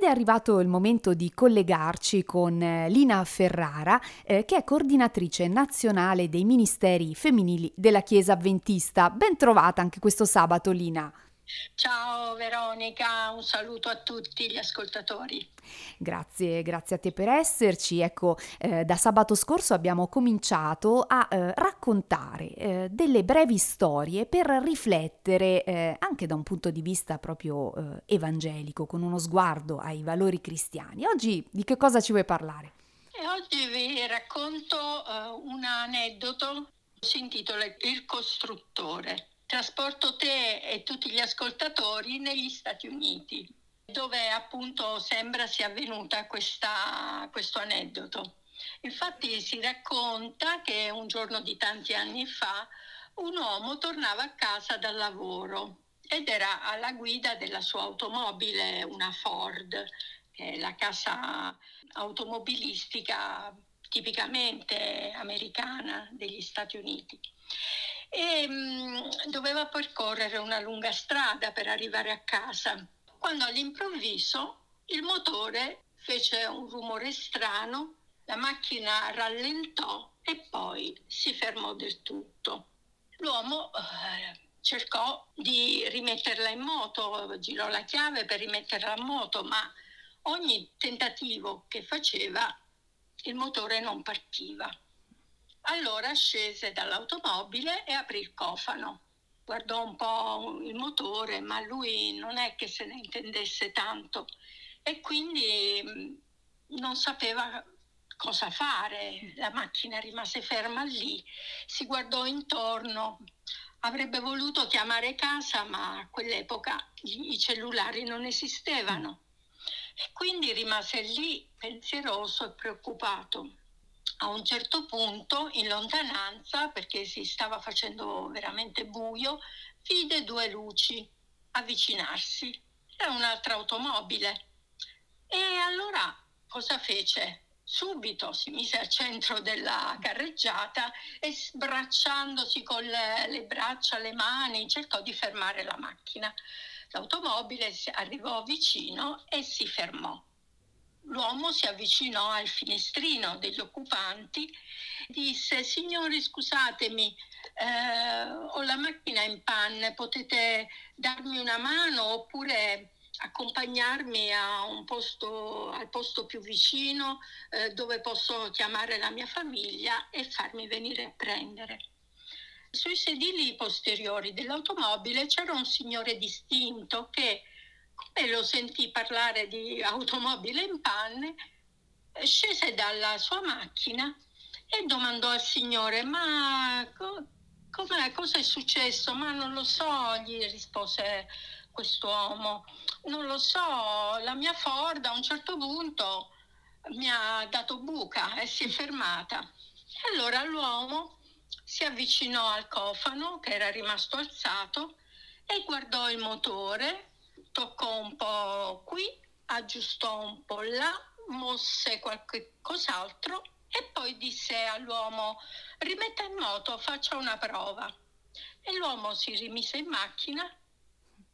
Ed è arrivato il momento di collegarci con eh, Lina Ferrara, eh, che è coordinatrice nazionale dei ministeri femminili della Chiesa Avventista. Ben trovata anche questo sabato, Lina. Ciao Veronica, un saluto a tutti gli ascoltatori. Grazie, grazie a te per esserci. Ecco, eh, da sabato scorso abbiamo cominciato a eh, raccontare eh, delle brevi storie per riflettere eh, anche da un punto di vista proprio eh, evangelico, con uno sguardo ai valori cristiani. Oggi di che cosa ci vuoi parlare? E oggi vi racconto uh, un aneddoto, si intitola Il costruttore. Trasporto te e tutti gli ascoltatori negli Stati Uniti, dove appunto sembra sia avvenuta questa, questo aneddoto. Infatti si racconta che un giorno di tanti anni fa un uomo tornava a casa dal lavoro ed era alla guida della sua automobile, una Ford, che è la casa automobilistica tipicamente americana degli Stati Uniti e mh, mm, doveva percorrere una lunga strada per arrivare a casa, quando all'improvviso il motore fece un rumore strano, la macchina rallentò e poi si fermò del tutto. L'uomo eh, cercò di rimetterla in moto, girò la chiave per rimetterla in moto, ma ogni tentativo che faceva il motore non partiva. Allora scese dall'automobile e aprì il cofano. Guardò un po' il motore, ma lui non è che se ne intendesse tanto e quindi mm, non sapeva cosa fare. La macchina rimase ferma lì, si guardò intorno, avrebbe voluto chiamare casa, ma a quell'epoca i cellulari non esistevano. E quindi rimase lì pensieroso e preoccupato a un certo punto, in lontananza, perché si stava facendo veramente buio, vide due luci avvicinarsi. Era un'altra automobile. E allora cosa fece? Subito si mise al centro della carreggiata e sbracciandosi con le, le braccia, le mani, cercò di fermare la macchina. L'automobile arrivò vicino e si fermò l'uomo si avvicinò al finestrino degli occupanti disse signori scusatemi eh, ho la macchina in panne potete darmi una mano oppure accompagnarmi posto, al posto più vicino eh, dove posso chiamare la mia famiglia e farmi venire a prendere. Sui sedili posteriori dell'automobile c'era un signore distinto che come lo sentì parlare di automobile in panne, scese dalla sua macchina e domandò al signore, ma co- cosa è successo? Ma non lo so, gli rispose quest'uomo, non lo so, la mia Ford a un certo punto mi ha dato buca e si è fermata. E allora l'uomo si avvicinò al cofano che era rimasto alzato e guardò il motore toccò un po' qui, aggiustò un po' là, mosse qualche cos'altro e poi disse all'uomo rimetta in moto, faccia una prova. E l'uomo si rimise in macchina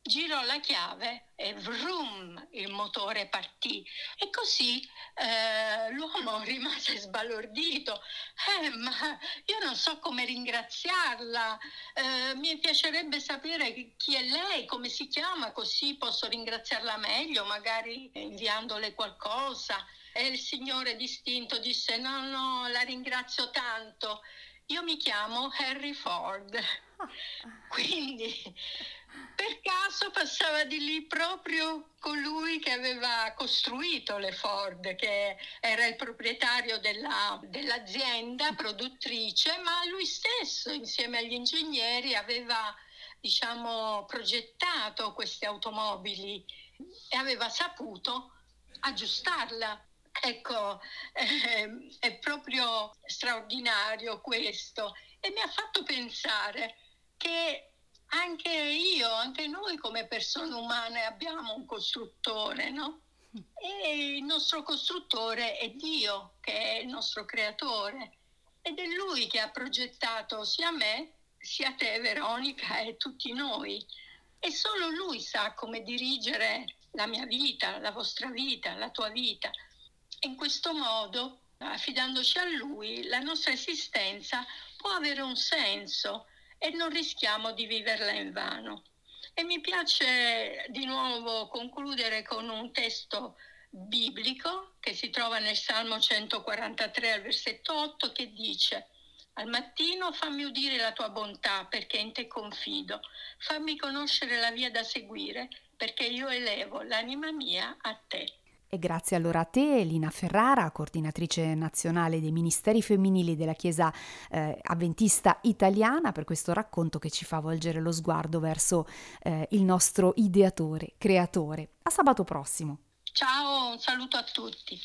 girò la chiave e vrum il motore partì. E così eh, l'uomo rimase sbalordito. Eh, ma io non so come ringraziarla. Eh, mi piacerebbe sapere chi è lei come si chiama così posso ringraziarla meglio magari inviandole qualcosa. E il signore distinto disse no no la ringrazio tanto. Io mi chiamo Harry Ford. Ah. quindi caso passava di lì proprio colui che aveva costruito le Ford, che era il proprietario della, dell'azienda produttrice, ma lui stesso, insieme agli ingegneri, aveva diciamo, progettato queste automobili e aveva saputo aggiustarla. Ecco, eh, è proprio straordinario questo e mi ha fatto pensare che anche io, anche noi come persone umane abbiamo un costruttore, no? E il nostro costruttore è Dio, che è il nostro creatore. Ed è Lui che ha progettato sia me, sia te, Veronica, e tutti noi. E solo Lui sa come dirigere la mia vita, la vostra vita, la tua vita. In questo modo, affidandoci a Lui, la nostra esistenza può avere un senso e non rischiamo di viverla in vano. E mi piace di nuovo concludere con un testo biblico che si trova nel Salmo 143 al versetto 8 che dice al mattino fammi udire la tua bontà perché in te confido, fammi conoscere la via da seguire perché io elevo l'anima mia a te. E grazie allora a te, Lina Ferrara, coordinatrice nazionale dei Ministeri Femminili della Chiesa eh, Avventista Italiana, per questo racconto che ci fa volgere lo sguardo verso eh, il nostro ideatore, creatore. A sabato prossimo. Ciao, un saluto a tutti.